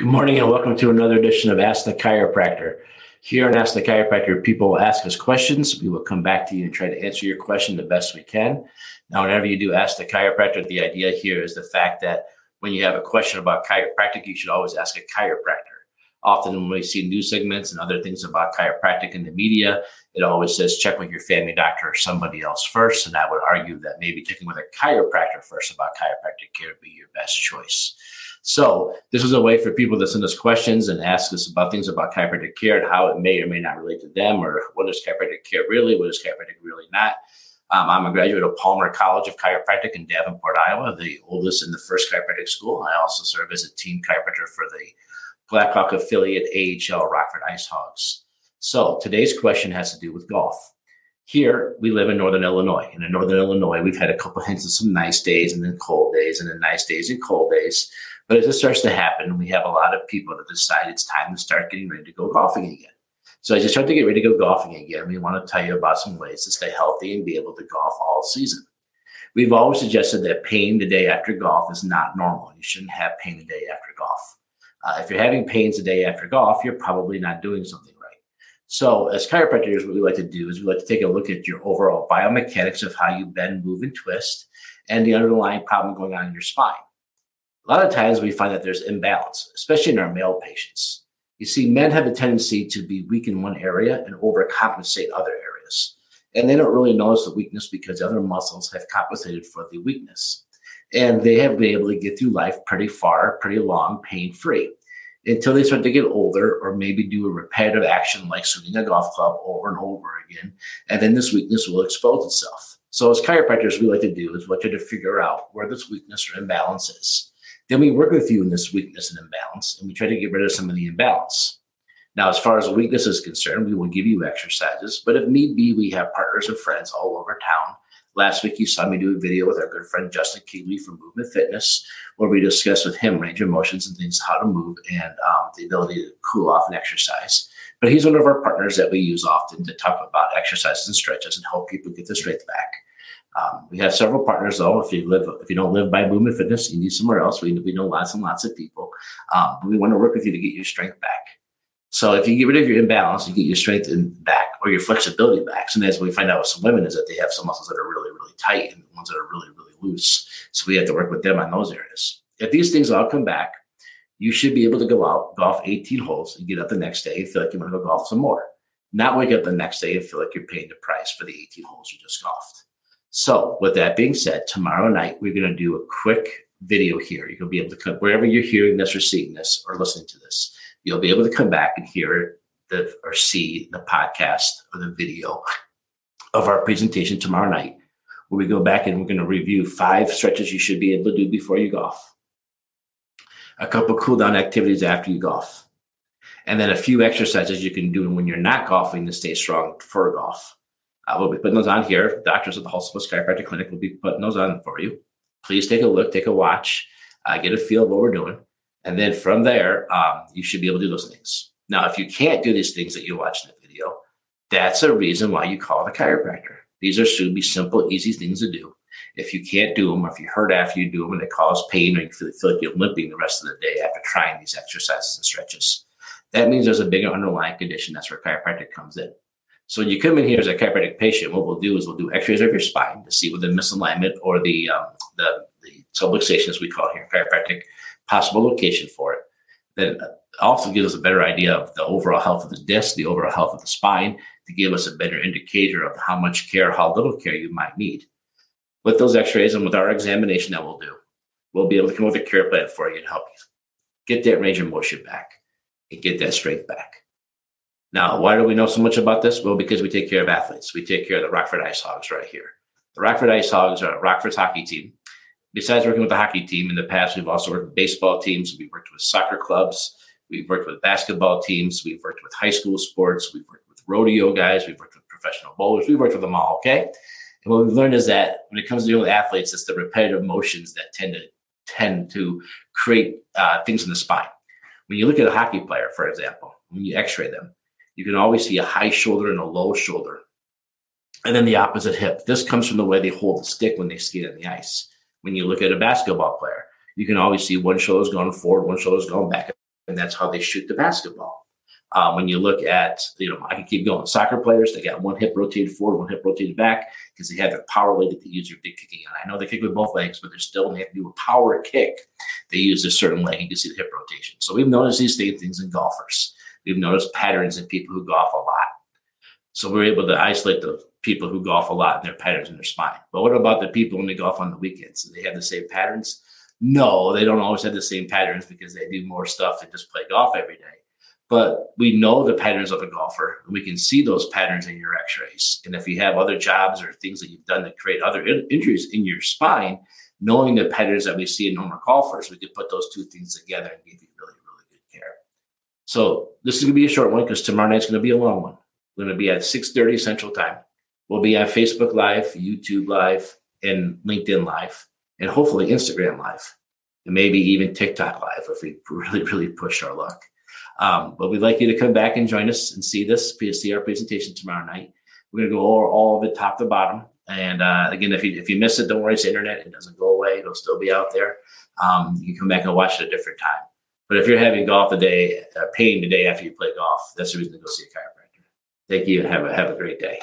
Good morning and welcome to another edition of Ask the Chiropractor. Here on Ask the Chiropractor, people will ask us questions. We will come back to you and try to answer your question the best we can. Now, whenever you do Ask the Chiropractor, the idea here is the fact that when you have a question about chiropractic, you should always ask a chiropractor. Often, when we see news segments and other things about chiropractic in the media, it always says check with your family doctor or somebody else first. And I would argue that maybe checking with a chiropractor first about chiropractic care would be your best choice. So, this is a way for people to send us questions and ask us about things about chiropractic care and how it may or may not relate to them, or what is chiropractic care really, what is chiropractic really not. Um, I'm a graduate of Palmer College of Chiropractic in Davenport, Iowa, the oldest and the first chiropractic school. I also serve as a team chiropractor for the Blackhawk affiliate AHL Rockford Ice Hogs. So today's question has to do with golf. Here we live in Northern Illinois. And in Northern Illinois, we've had a couple hints of some nice days and then cold days and then nice days and cold days. But as it starts to happen, we have a lot of people that decide it's time to start getting ready to go golfing again. So as you start to get ready to go golfing again, we want to tell you about some ways to stay healthy and be able to golf all season. We've always suggested that pain the day after golf is not normal. You shouldn't have pain the day after golf. Uh, if you're having pains the day after golf, you're probably not doing something. So, as chiropractors, what we like to do is we like to take a look at your overall biomechanics of how you bend, move, and twist, and the underlying problem going on in your spine. A lot of times we find that there's imbalance, especially in our male patients. You see, men have a tendency to be weak in one area and overcompensate other areas. And they don't really notice the weakness because other muscles have compensated for the weakness and they have been able to get through life pretty far, pretty long, pain free until they start to get older or maybe do a repetitive action like swinging a golf club over and over again. And then this weakness will expose itself. So, as chiropractors, we like to do is we try to figure out where this weakness or imbalance is. Then we work with you in this weakness and imbalance, and we try to get rid of some of the imbalance. Now, as far as weakness is concerned, we will give you exercises, but if need be, we have partners and friends all over town Last week, you saw me do a video with our good friend Justin Keeley from Movement Fitness, where we discussed with him range of motions and things, how to move, and um, the ability to cool off and exercise. But he's one of our partners that we use often to talk about exercises and stretches and help people get their strength back. Um, we have several partners though. If you live, if you don't live by Movement Fitness, you need somewhere else. We, we know lots and lots of people. Um, we want to work with you to get your strength back. So if you get rid of your imbalance, you get your strength back or your flexibility back. And as we find out with some women is that they have some muscles that are really, really tight and ones that are really, really loose. So we have to work with them on those areas. If these things all come back, you should be able to go out, golf 18 holes, and get up the next day and feel like you want to go golf some more. Not wake up the next day and feel like you're paying the price for the 18 holes you just golfed. So, with that being said, tomorrow night we're going to do a quick video here. You're going to be able to come wherever you're hearing this or seeing this or listening to this you'll be able to come back and hear the or see the podcast or the video of our presentation tomorrow night, where we go back and we're going to review five stretches you should be able to do before you golf, a couple cool down activities after you golf, and then a few exercises you can do when you're not golfing to stay strong for golf. I will be putting those on here. Doctors at the Hospital Chiropractic Clinic will be putting those on for you. Please take a look, take a watch, uh, get a feel of what we're doing. And then from there, um, you should be able to do those things. Now, if you can't do these things that you watch in the video, that's a reason why you call the chiropractor. These are should be simple, easy things to do. If you can't do them, or if you hurt after you do them and it causes pain, or you feel, feel like you're limping the rest of the day after trying these exercises and stretches, that means there's a bigger underlying condition. That's where chiropractic comes in. So when you come in here as a chiropractic patient, what we'll do is we'll do X-rays of your spine to see whether misalignment or the um, the the subluxation, as we call it here in chiropractic, possible location for it. That also gives us a better idea of the overall health of the disc, the overall health of the spine, to give us a better indicator of how much care, how little care you might need. With those x-rays and with our examination that we'll do, we'll be able to come up with a care plan for you to help you get that range of motion back and get that strength back. Now, why do we know so much about this? Well, because we take care of athletes. We take care of the Rockford Ice Hogs right here. The Rockford Ice Hogs are a Rockford's hockey team besides working with the hockey team in the past, we've also worked with baseball teams. We've worked with soccer clubs. We've worked with basketball teams. We've worked with high school sports. We've worked with rodeo guys. We've worked with professional bowlers. We've worked with them all. Okay. And what we've learned is that when it comes to dealing with athletes, it's the repetitive motions that tend to tend to create uh, things in the spine. When you look at a hockey player, for example, when you X-ray them, you can always see a high shoulder and a low shoulder, and then the opposite hip. This comes from the way they hold the stick when they skate on the ice when you look at a basketball player. You can always see one shoulder's going forward, one shoulder's going back and that's how they shoot the basketball. Um, when you look at, you know, I can keep going. Soccer players, they got one hip rotated forward, one hip rotated back because they have their power leg that they use their big kicking on. I know they kick with both legs, but they're still, they have to do a power kick, they use a certain leg. You can see the hip rotation. So we've noticed these same things in golfers. We've noticed patterns in people who golf a lot. So we're able to isolate the people who golf a lot and their patterns in their spine. But what about the people when they golf on the weekends? Do they have the same patterns? No, they don't always have the same patterns because they do more stuff than just play golf every day. But we know the patterns of a golfer, and we can see those patterns in your x-rays. And if you have other jobs or things that you've done to create other in- injuries in your spine, knowing the patterns that we see in normal golfers, we could put those two things together and give you really, really good care. So this is going to be a short one because tomorrow night's going to be a long one. We're going to be at 6.30 Central Time. We'll be on Facebook Live, YouTube Live, and LinkedIn Live and hopefully Instagram Live, and maybe even TikTok Live if we really, really push our luck. Um, but we'd like you to come back and join us and see this, see our presentation tomorrow night. We're going to go over all of it top to bottom. And uh, again, if you if you miss it, don't worry, it's internet. It doesn't go away. It'll still be out there. Um, you can come back and watch it a different time. But if you're having golf today, uh, pain today after you play golf, that's the reason to go see a chiropractor. Thank you. Have a have a great day.